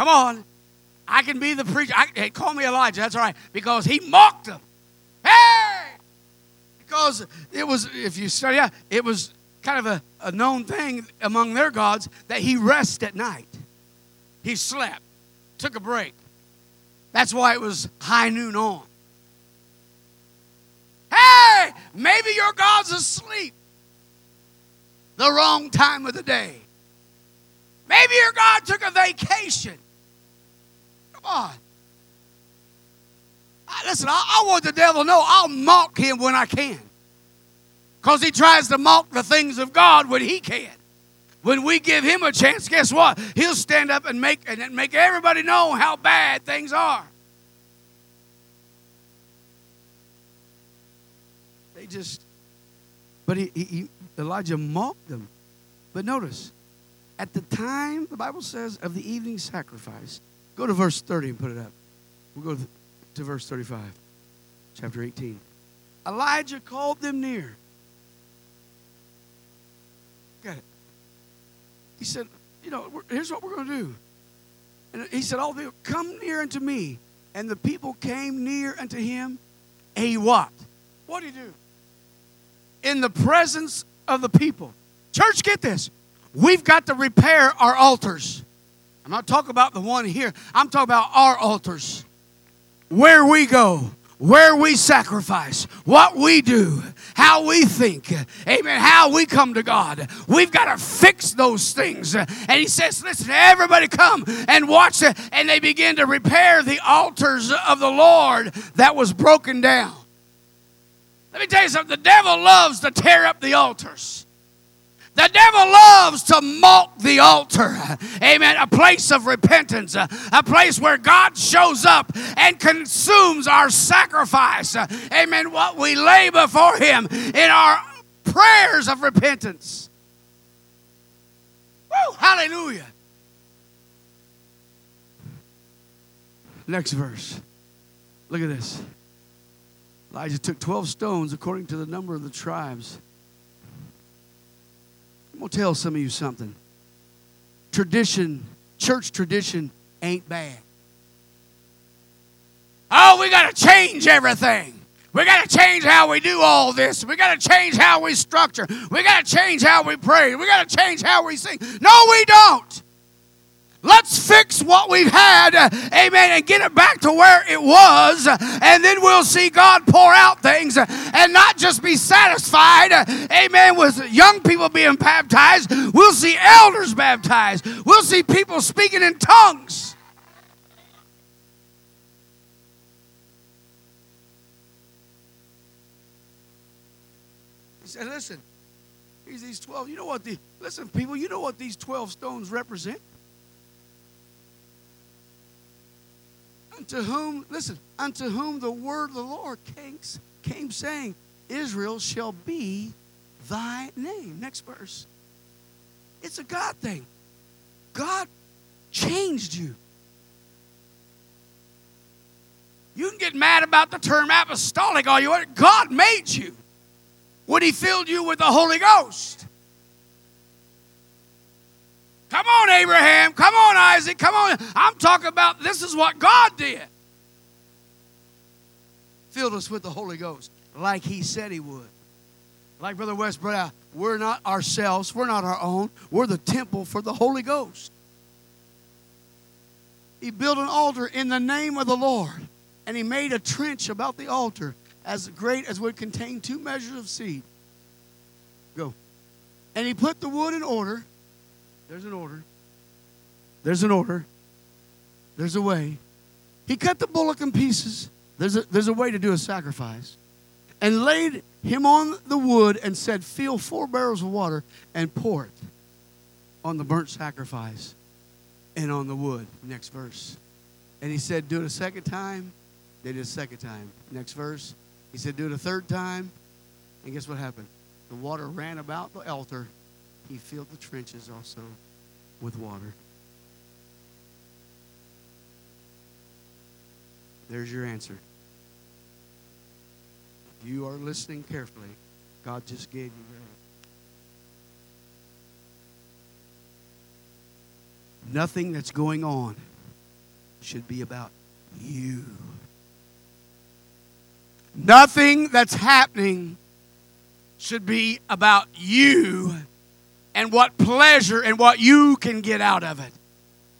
Come on. I can be the preacher. I, hey, call me Elijah. That's all right. Because he mocked them. Hey! Because it was, if you study out, it was kind of a, a known thing among their gods that he rests at night. He slept, took a break. That's why it was high noon on. Hey, maybe your God's asleep the wrong time of the day. Maybe your God took a vacation. Come on. Listen, I, I want the devil to know I'll mock him when I can. Because he tries to mock the things of God when he can. When we give him a chance, guess what? He'll stand up and make and make everybody know how bad things are. They just, but he, he, Elijah mocked them. But notice, at the time, the Bible says, of the evening sacrifice, go to verse 30 and put it up. We'll go to verse 35, chapter 18. Elijah called them near. Got it. He said, You know, here's what we're going to do. And he said, All people, come near unto me. And the people came near unto him. He what? What did he do? In the presence of the people. Church, get this. We've got to repair our altars. I'm not talking about the one here, I'm talking about our altars. Where we go, where we sacrifice, what we do, how we think, amen, how we come to God. We've got to fix those things. And he says, listen, everybody come and watch it. And they begin to repair the altars of the Lord that was broken down. Let me tell you something the devil loves to tear up the altars. The devil loves to mock the altar. Amen. A place of repentance, a place where God shows up and consumes our sacrifice. Amen. What we lay before Him in our prayers of repentance. Woo, hallelujah. Next verse. Look at this. Elijah took 12 stones according to the number of the tribes. I'm going to tell some of you something. Tradition, church tradition, ain't bad. Oh, we got to change everything. We got to change how we do all this. We got to change how we structure. We got to change how we pray. We got to change how we sing. No, we don't. Let's fix what we've had, amen, and get it back to where it was, and then we'll see God pour out things and not just be satisfied, amen, with young people being baptized. We'll see elders baptized, we'll see people speaking in tongues. He said, Listen, he's these 12. You know what the, listen, people, you know what these 12 stones represent? Unto whom, listen, unto whom the word of the Lord came, came saying, Israel shall be thy name. Next verse. It's a God thing. God changed you. You can get mad about the term apostolic all you want. God made you when He filled you with the Holy Ghost. Come on, Abraham. Come on, Isaac. Come on. I'm talking about this is what God did. Filled us with the Holy Ghost like He said He would. Like Brother West brought out, we're not ourselves, we're not our own, we're the temple for the Holy Ghost. He built an altar in the name of the Lord, and he made a trench about the altar as great as would contain two measures of seed. Go. And he put the wood in order there's an order. There's an order. There's a way. He cut the bullock in pieces. There's a, there's a way to do a sacrifice. And laid him on the wood and said, Fill four barrels of water and pour it on the burnt sacrifice and on the wood. Next verse. And he said, Do it a second time. They did a second time. Next verse. He said, Do it a third time. And guess what happened? The water ran about the altar he filled the trenches also with water. There's your answer. You are listening carefully, God just gave you. Nothing that's going on should be about you. Nothing that's happening should be about you and what pleasure and what you can get out of it.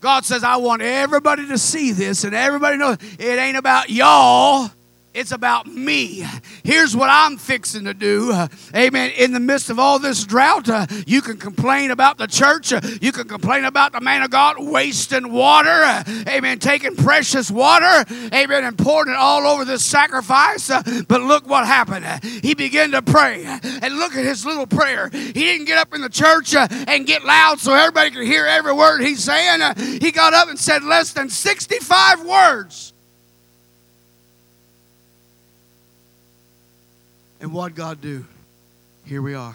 God says, I want everybody to see this and everybody knows it ain't about y'all. It's about me. Here's what I'm fixing to do. Amen. In the midst of all this drought, uh, you can complain about the church. Uh, you can complain about the man of God wasting water. Uh, amen. Taking precious water. Amen. And pouring it all over this sacrifice. But look what happened. He began to pray. And look at his little prayer. He didn't get up in the church and get loud so everybody could hear every word he's saying. he got up and said less than 65 words. And what God do? Here we are.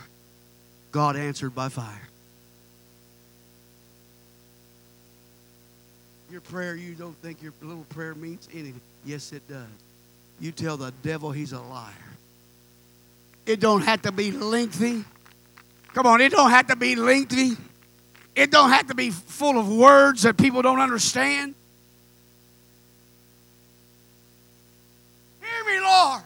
God answered by fire. Your prayer, you don't think your little prayer means anything. Yes, it does. You tell the devil he's a liar. It don't have to be lengthy. Come on, it don't have to be lengthy. It don't have to be full of words that people don't understand. Hear me, Lord.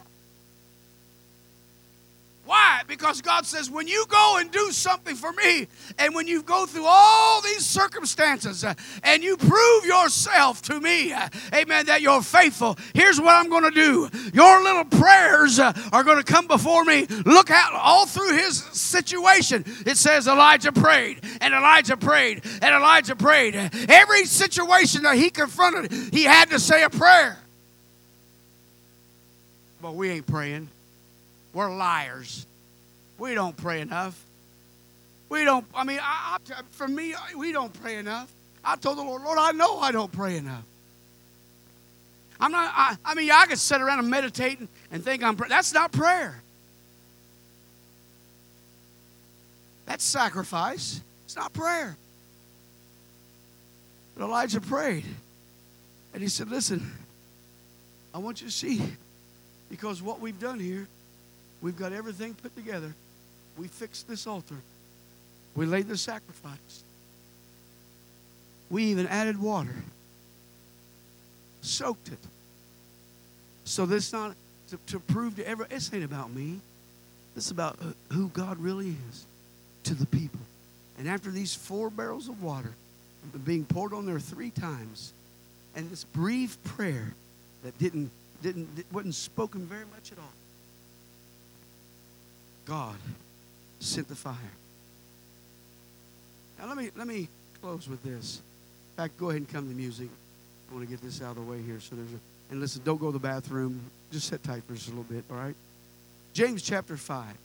Because God says, when you go and do something for me, and when you go through all these circumstances, uh, and you prove yourself to me, uh, amen, that you're faithful, here's what I'm going to do. Your little prayers uh, are going to come before me. Look out all through his situation. It says Elijah prayed, and Elijah prayed, and Elijah prayed. Every situation that he confronted, he had to say a prayer. But we ain't praying. We're liars. We don't pray enough. We don't, I mean, I, I, for me, we don't pray enough. I told the Lord, Lord, I know I don't pray enough. I'm not, I, I mean, I could sit around and meditate and, and think I'm. That's not prayer. That's sacrifice. It's not prayer. But Elijah prayed. And he said, Listen, I want you to see, because what we've done here We've got everything put together. We fixed this altar. We laid the sacrifice. We even added water, soaked it. So this not to, to prove to everyone, this ain't about me. This is about uh, who God really is to the people. And after these four barrels of water being poured on there three times, and this brief prayer that didn't didn't wasn't spoken very much at all. God sent the fire. Now let me let me close with this. In fact, go ahead and come to music. I want to get this out of the way here. So there's a, and listen, don't go to the bathroom. Just sit tight for just a little bit, all right? James chapter 5. That's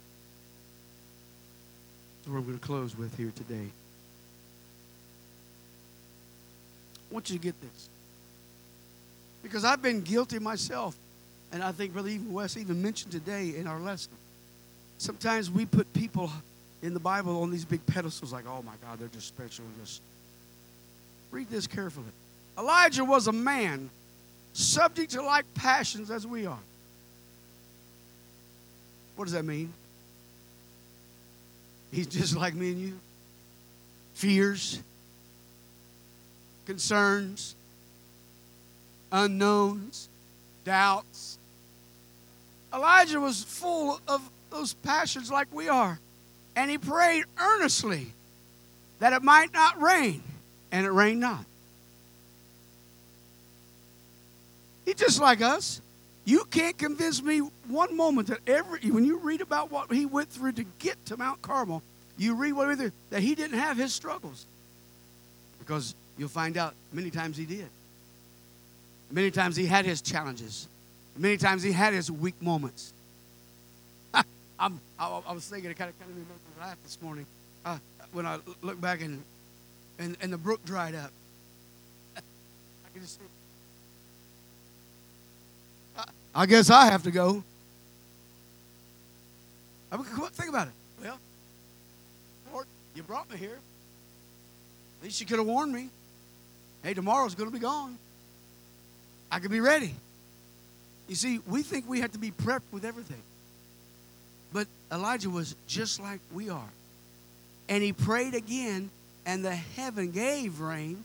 what I'm going to close with here today. I want you to get this. Because I've been guilty myself. And I think Brother even West even mentioned today in our lesson. Sometimes we put people in the Bible on these big pedestals like, oh my God, they're just special. Just read this carefully. Elijah was a man subject to like passions as we are. What does that mean? He's just like me and you. Fears, concerns, unknowns, doubts. Elijah was full of those passions like we are. And he prayed earnestly that it might not rain, and it rained not. He's just like us. You can't convince me one moment that every when you read about what he went through to get to Mount Carmel, you read what he that he didn't have his struggles. Because you'll find out many times he did. Many times he had his challenges. Many times he had his weak moments. I'm, I, I was thinking, I kind of, kind of laugh this morning uh, when I look back and, and, and the brook dried up. I can just I guess I have to go. I mean, think about it. Well, Lord, you brought me here. At least you could have warned me. Hey, tomorrow's going to be gone. I could be ready. You see, we think we have to be prepped with everything. Elijah was just like we are. And he prayed again, and the heaven gave rain,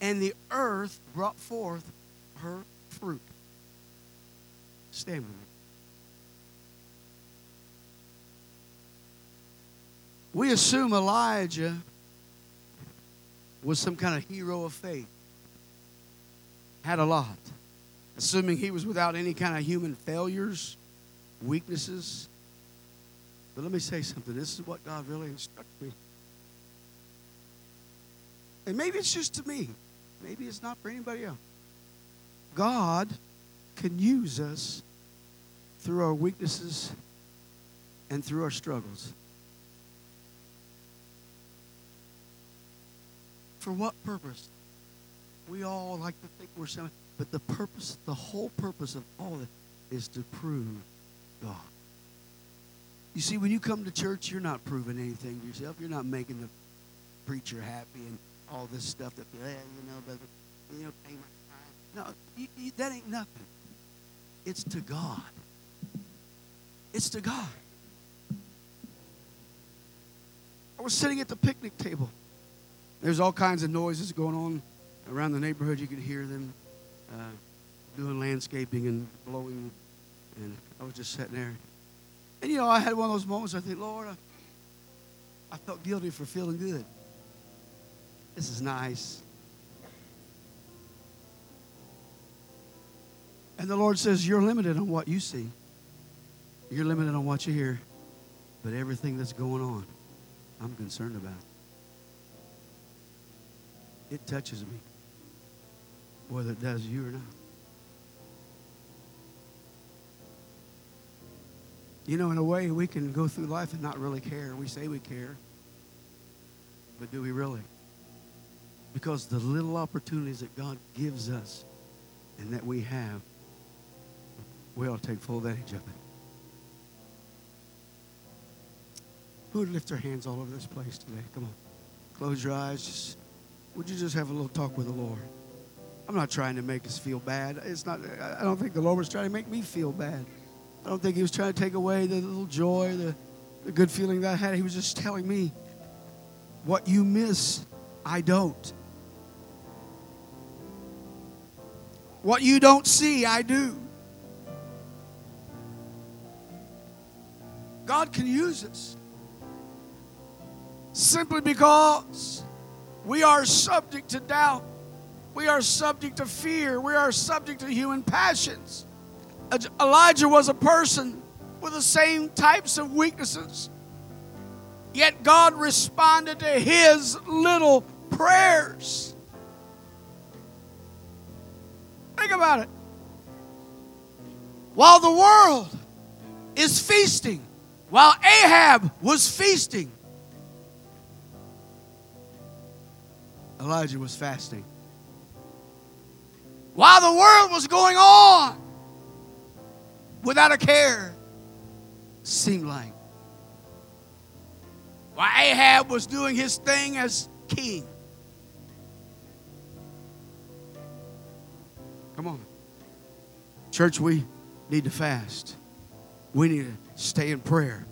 and the earth brought forth her fruit. Stay with me. We assume Elijah was some kind of hero of faith, had a lot, assuming he was without any kind of human failures, weaknesses. But let me say something. This is what God really instructed me. And maybe it's just to me. Maybe it's not for anybody else. God can use us through our weaknesses and through our struggles. For what purpose? We all like to think we're something, but the purpose, the whole purpose of all of it is to prove God. You see, when you come to church, you're not proving anything to yourself. You're not making the preacher happy and all this stuff that, yeah, you know, but, you know, pay my time. No, you, you, that ain't nothing. It's to God. It's to God. I was sitting at the picnic table. There's all kinds of noises going on around the neighborhood. You could hear them uh, doing landscaping and blowing. And I was just sitting there. And, you know, I had one of those moments I think, Lord, I, I felt guilty for feeling good. This is nice. And the Lord says, You're limited on what you see, you're limited on what you hear, but everything that's going on, I'm concerned about. It touches me, whether it does you or not. You know, in a way, we can go through life and not really care. We say we care, but do we really? Because the little opportunities that God gives us and that we have, we ought to take full advantage of it. Who would lift their hands all over this place today? Come on. Close your eyes. Just, would you just have a little talk with the Lord? I'm not trying to make us feel bad. It's not. I don't think the Lord was trying to make me feel bad. I don't think He was trying to take away the little joy, the, the good feeling that I had. He was just telling me, what you miss, I don't. What you don't see, I do. God can use us simply because we are subject to doubt, we are subject to fear, we are subject to human passions. Elijah was a person with the same types of weaknesses. Yet God responded to his little prayers. Think about it. While the world is feasting, while Ahab was feasting, Elijah was fasting. While the world was going on without a care, seemed like. While Ahab was doing his thing as king. Come on. Church, we need to fast. We need to stay in prayer.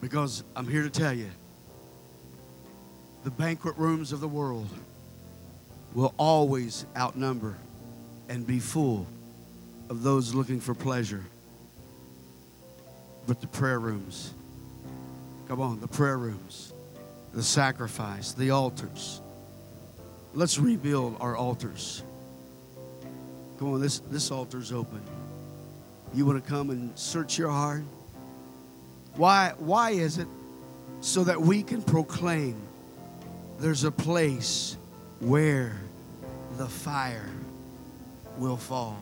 Because I'm here to tell you the banquet rooms of the world will always outnumber and be full of those looking for pleasure. But the prayer rooms, come on, the prayer rooms, the sacrifice, the altars. Let's rebuild our altars. Come on, this, this altar's open. You want to come and search your heart? Why, why is it? So that we can proclaim there's a place where the fire will fall.